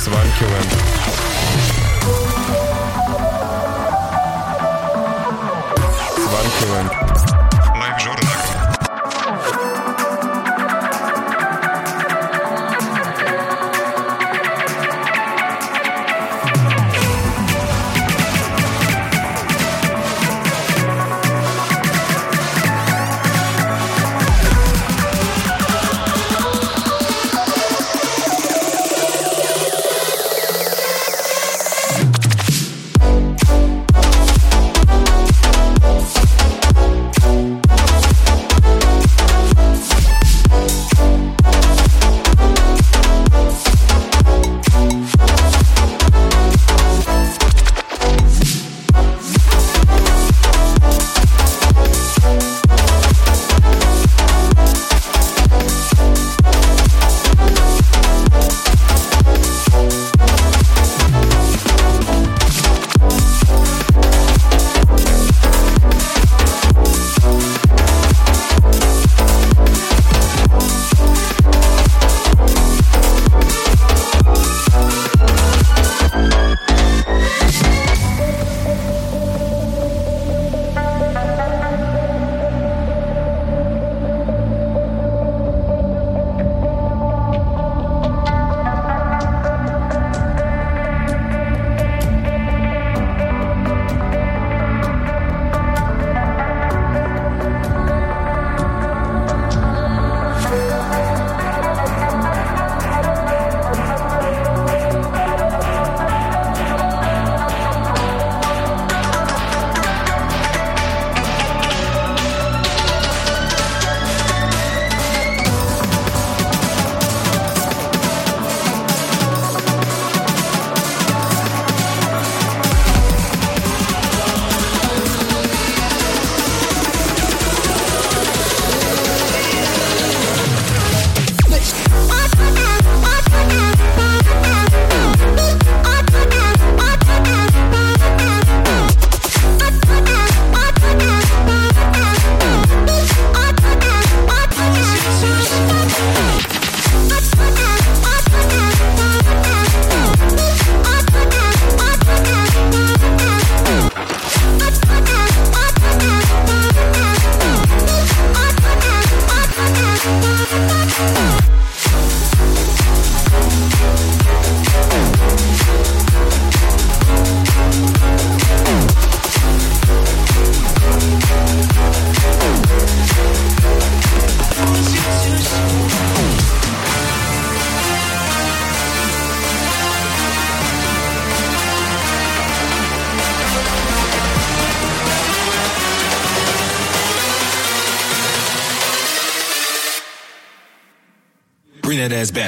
Сванкиваем. Сванкиваем.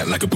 Like a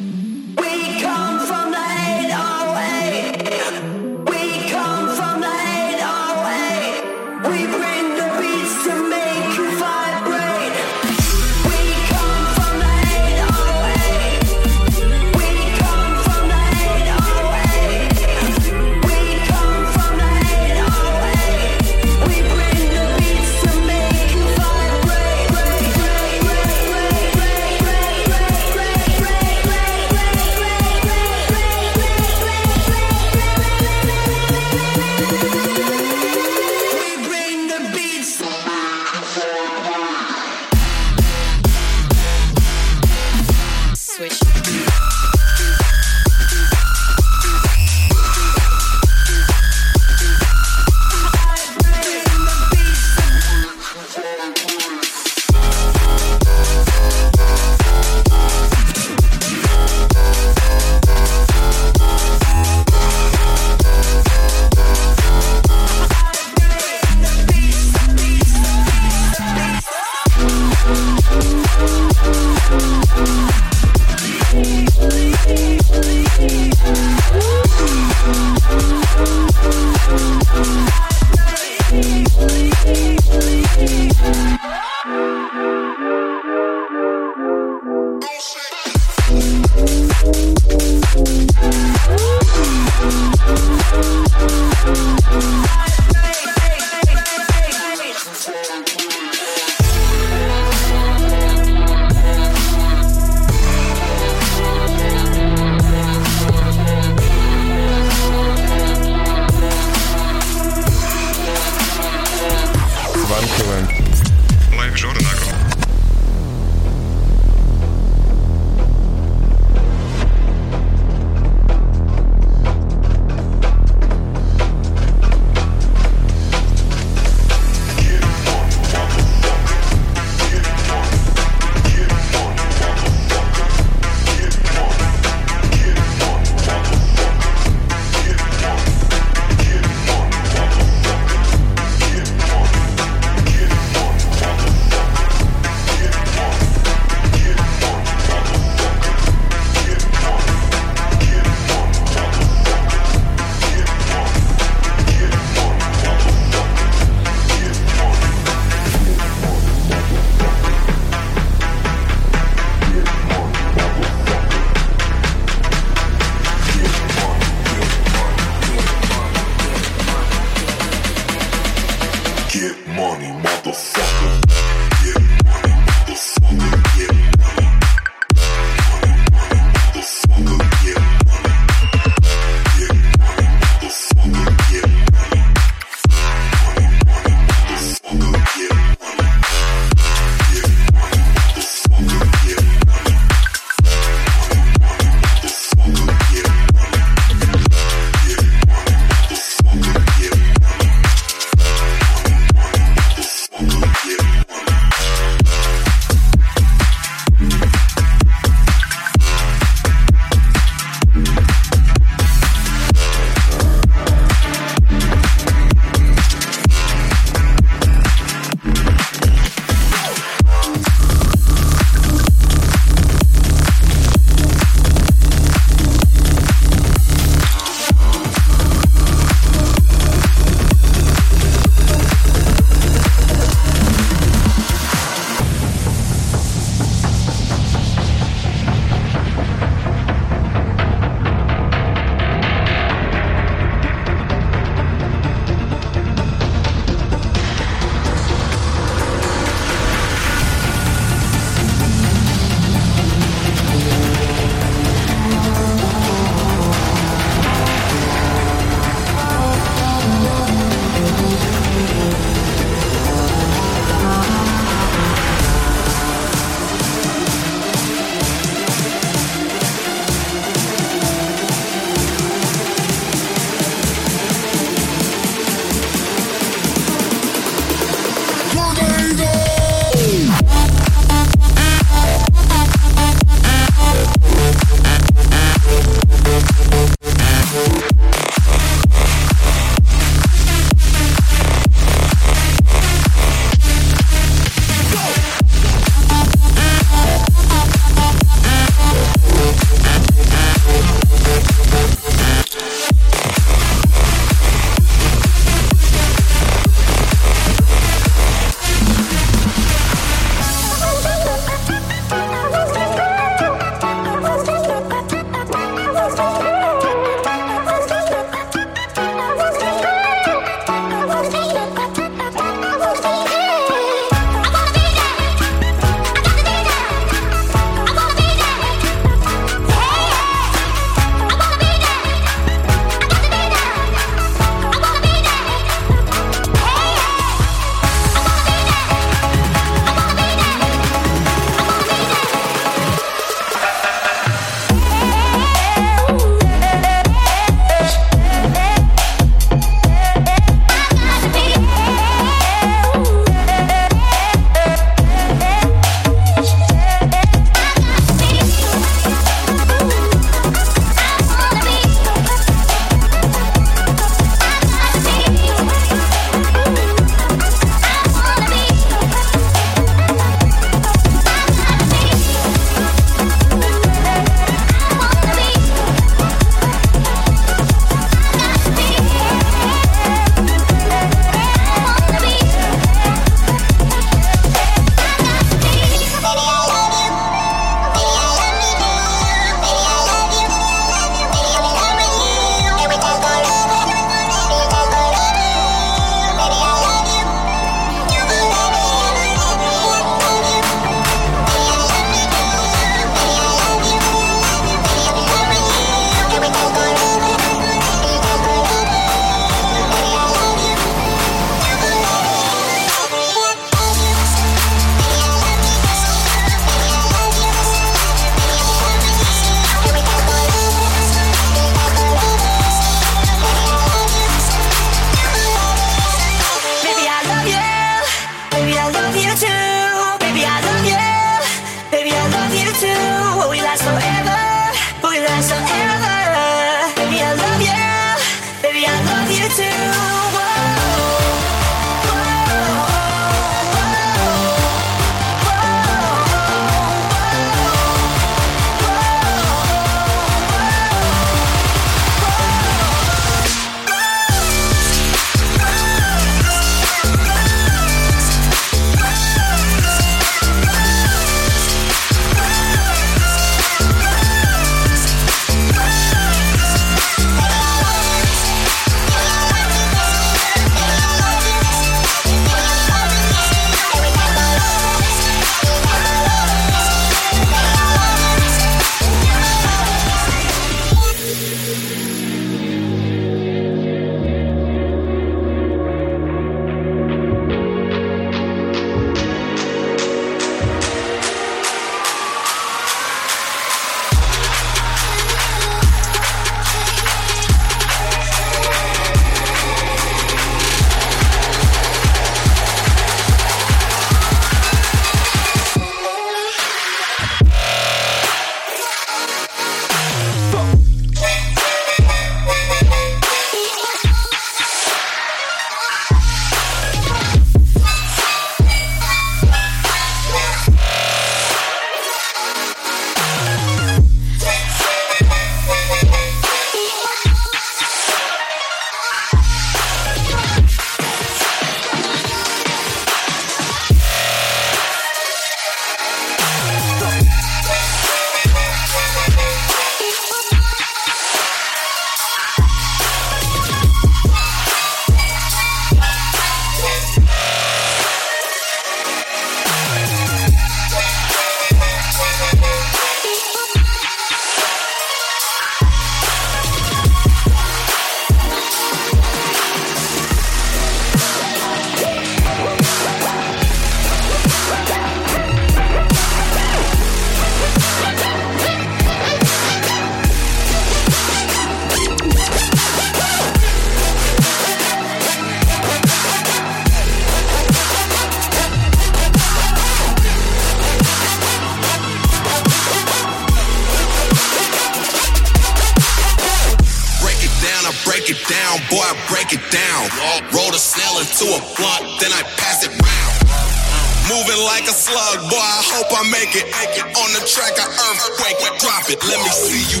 make it, on the track. I earthquake, drop it. Let me see you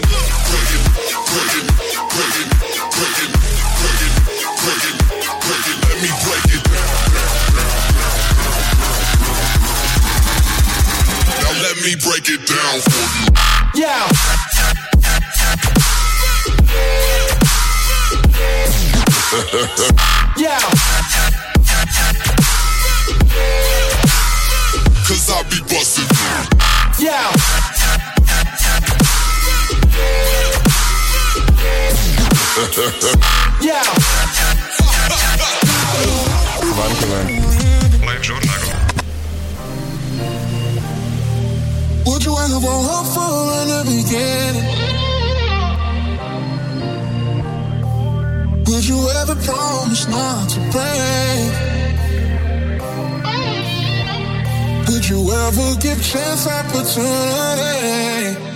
love will give chance opportunity.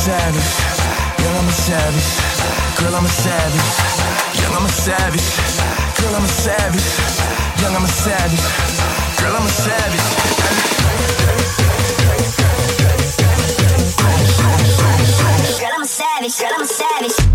savage. Girl, I'm a savage. Girl, I'm a savage. Young, I'm a savage. Girl, I'm a savage. Young, I'm a savage. Girl, I'm a savage. Girl, I'm a savage. Girl, I'm a savage.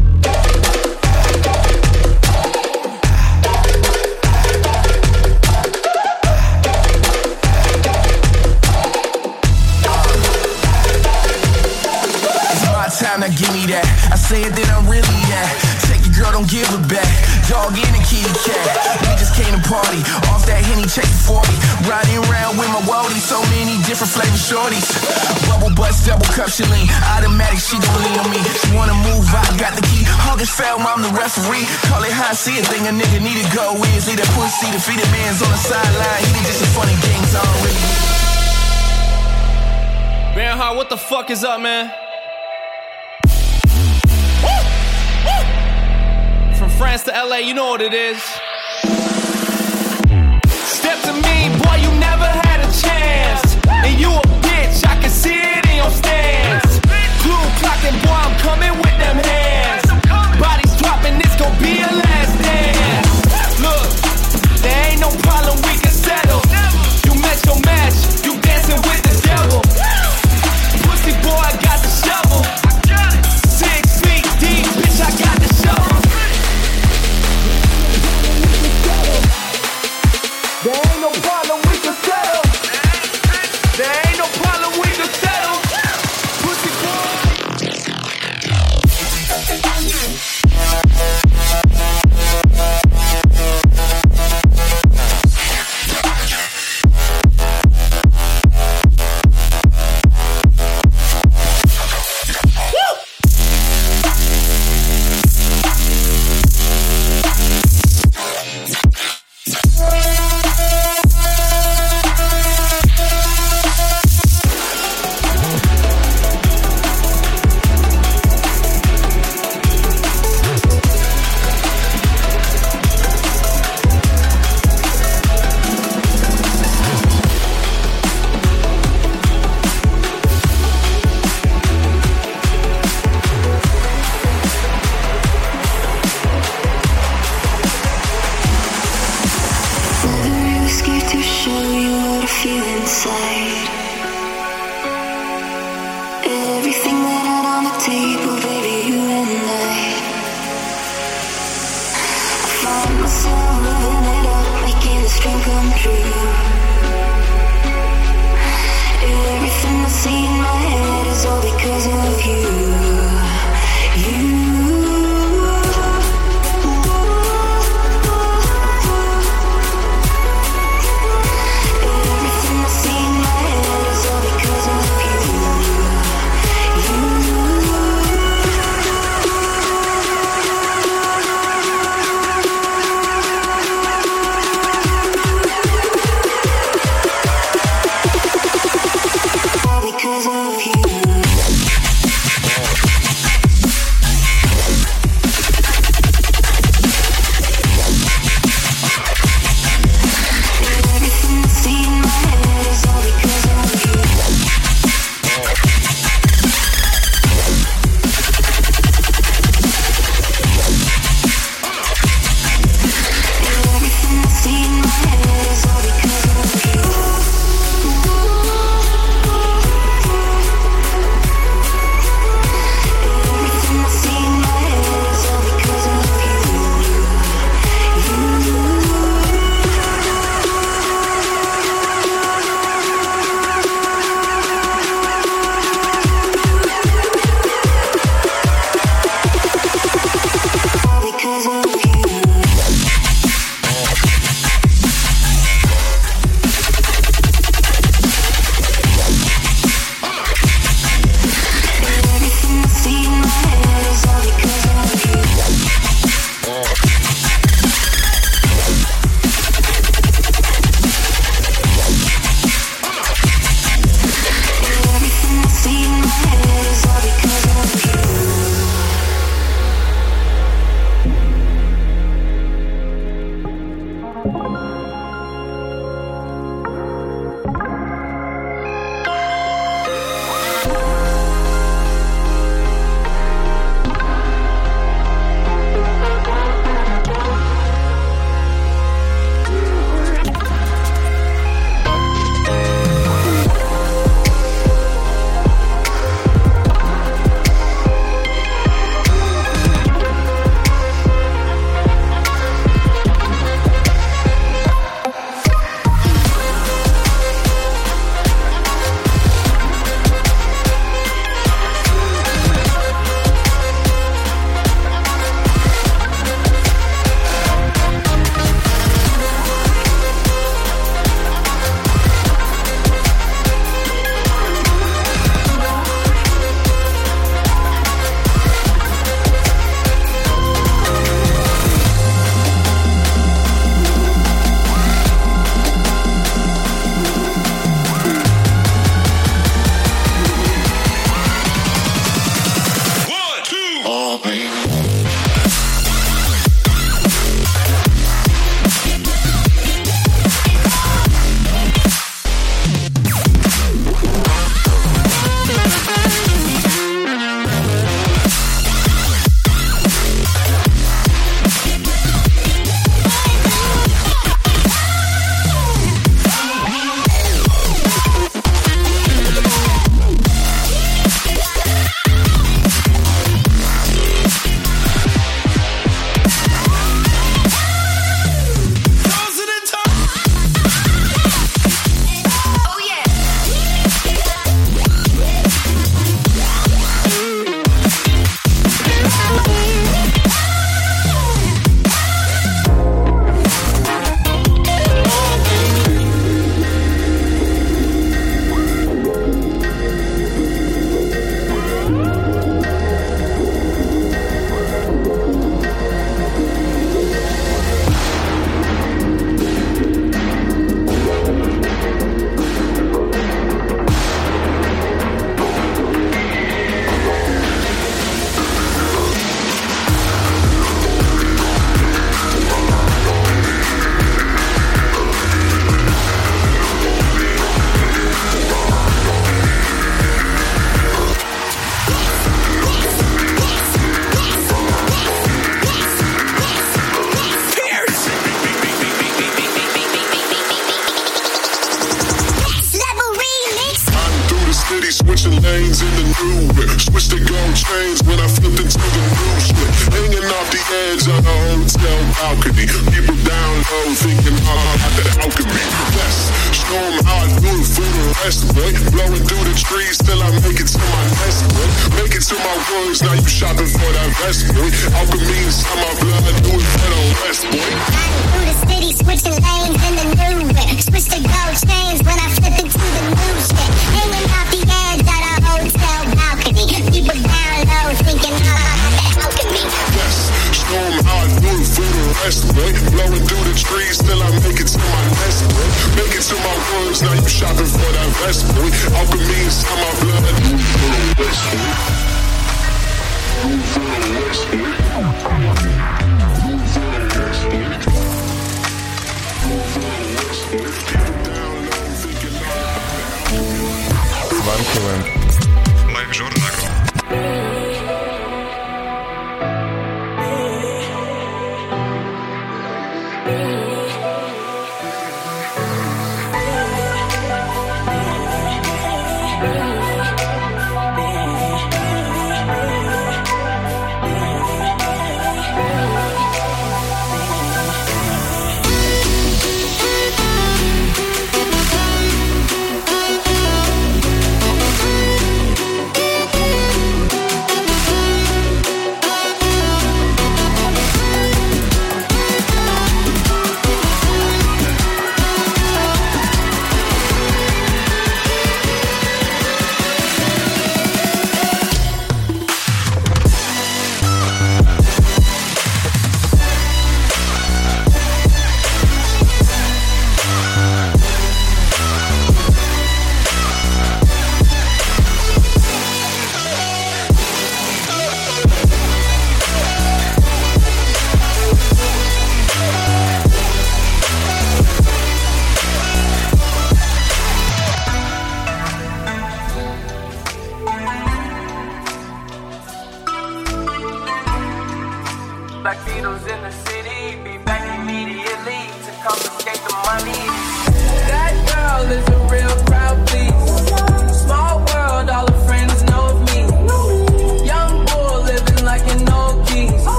Me that. It, I'm really that. Take your girl, don't give her back. Dog in a kitty cat. We just came to party. Off that henny, check the 40. Riding around with my Wody. So many different flavor shorties. Bubble butts, double cup, she lean. Automatic, she don't lean on me. She wanna move, I got the key. August foul, I'm the referee. Call it high, see it. Thing a nigga need to go is. Leave that pussy, defeated man's on the sideline. He did just some funny games, really. Bernhard, what the fuck is up, man? France to LA, you know what it is. Step to me, boy, you never had a chance. And you a bitch, I can see it in your stance. Glue clocking, boy, I'm coming with them hands. Bodies dropping, this gon' be your last dance. Look, there ain't no problem we can settle. You match your match, you dancing with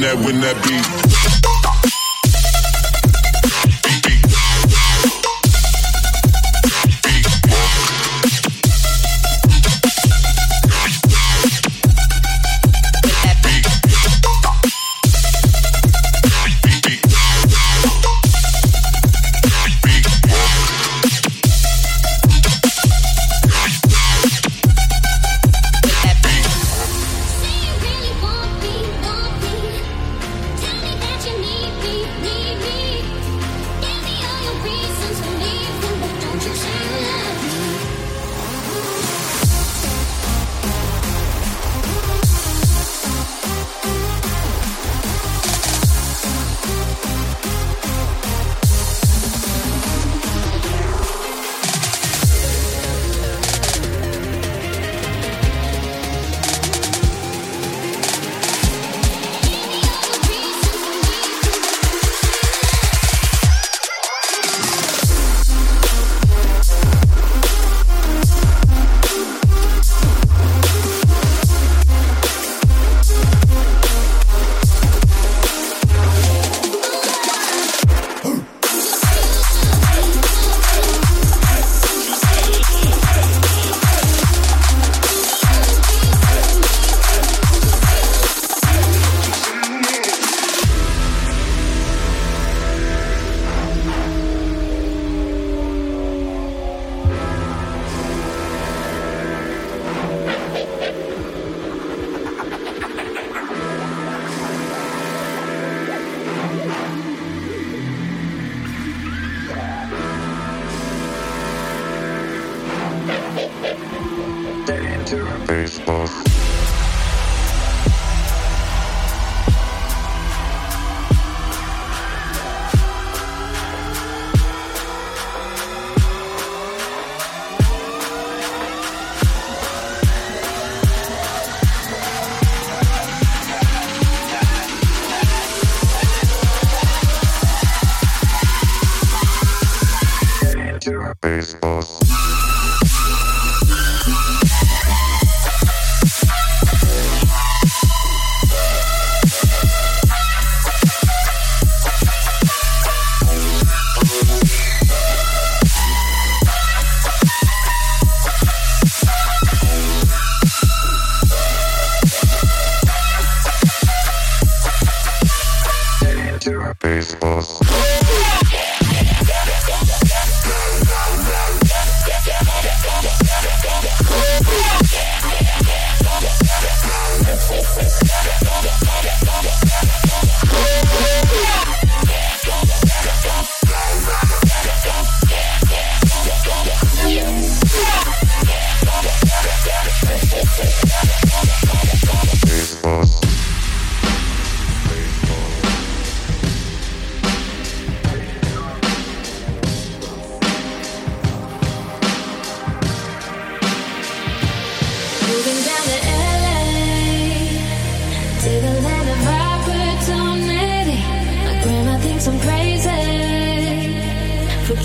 that, when that beat.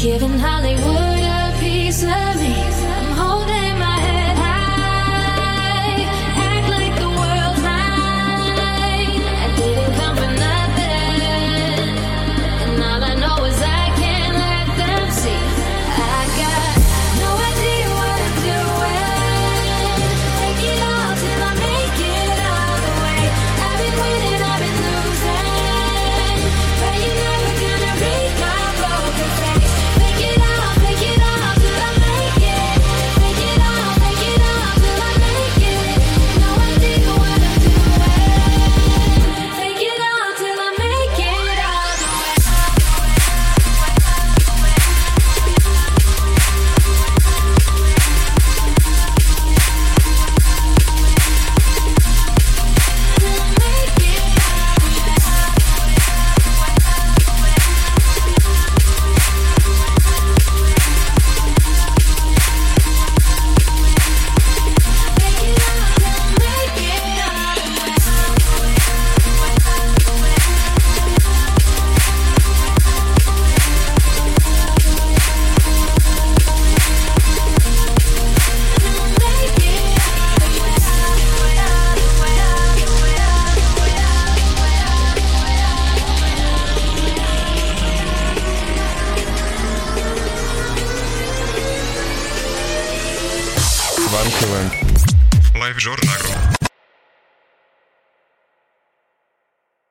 Giving Hollywood a piece of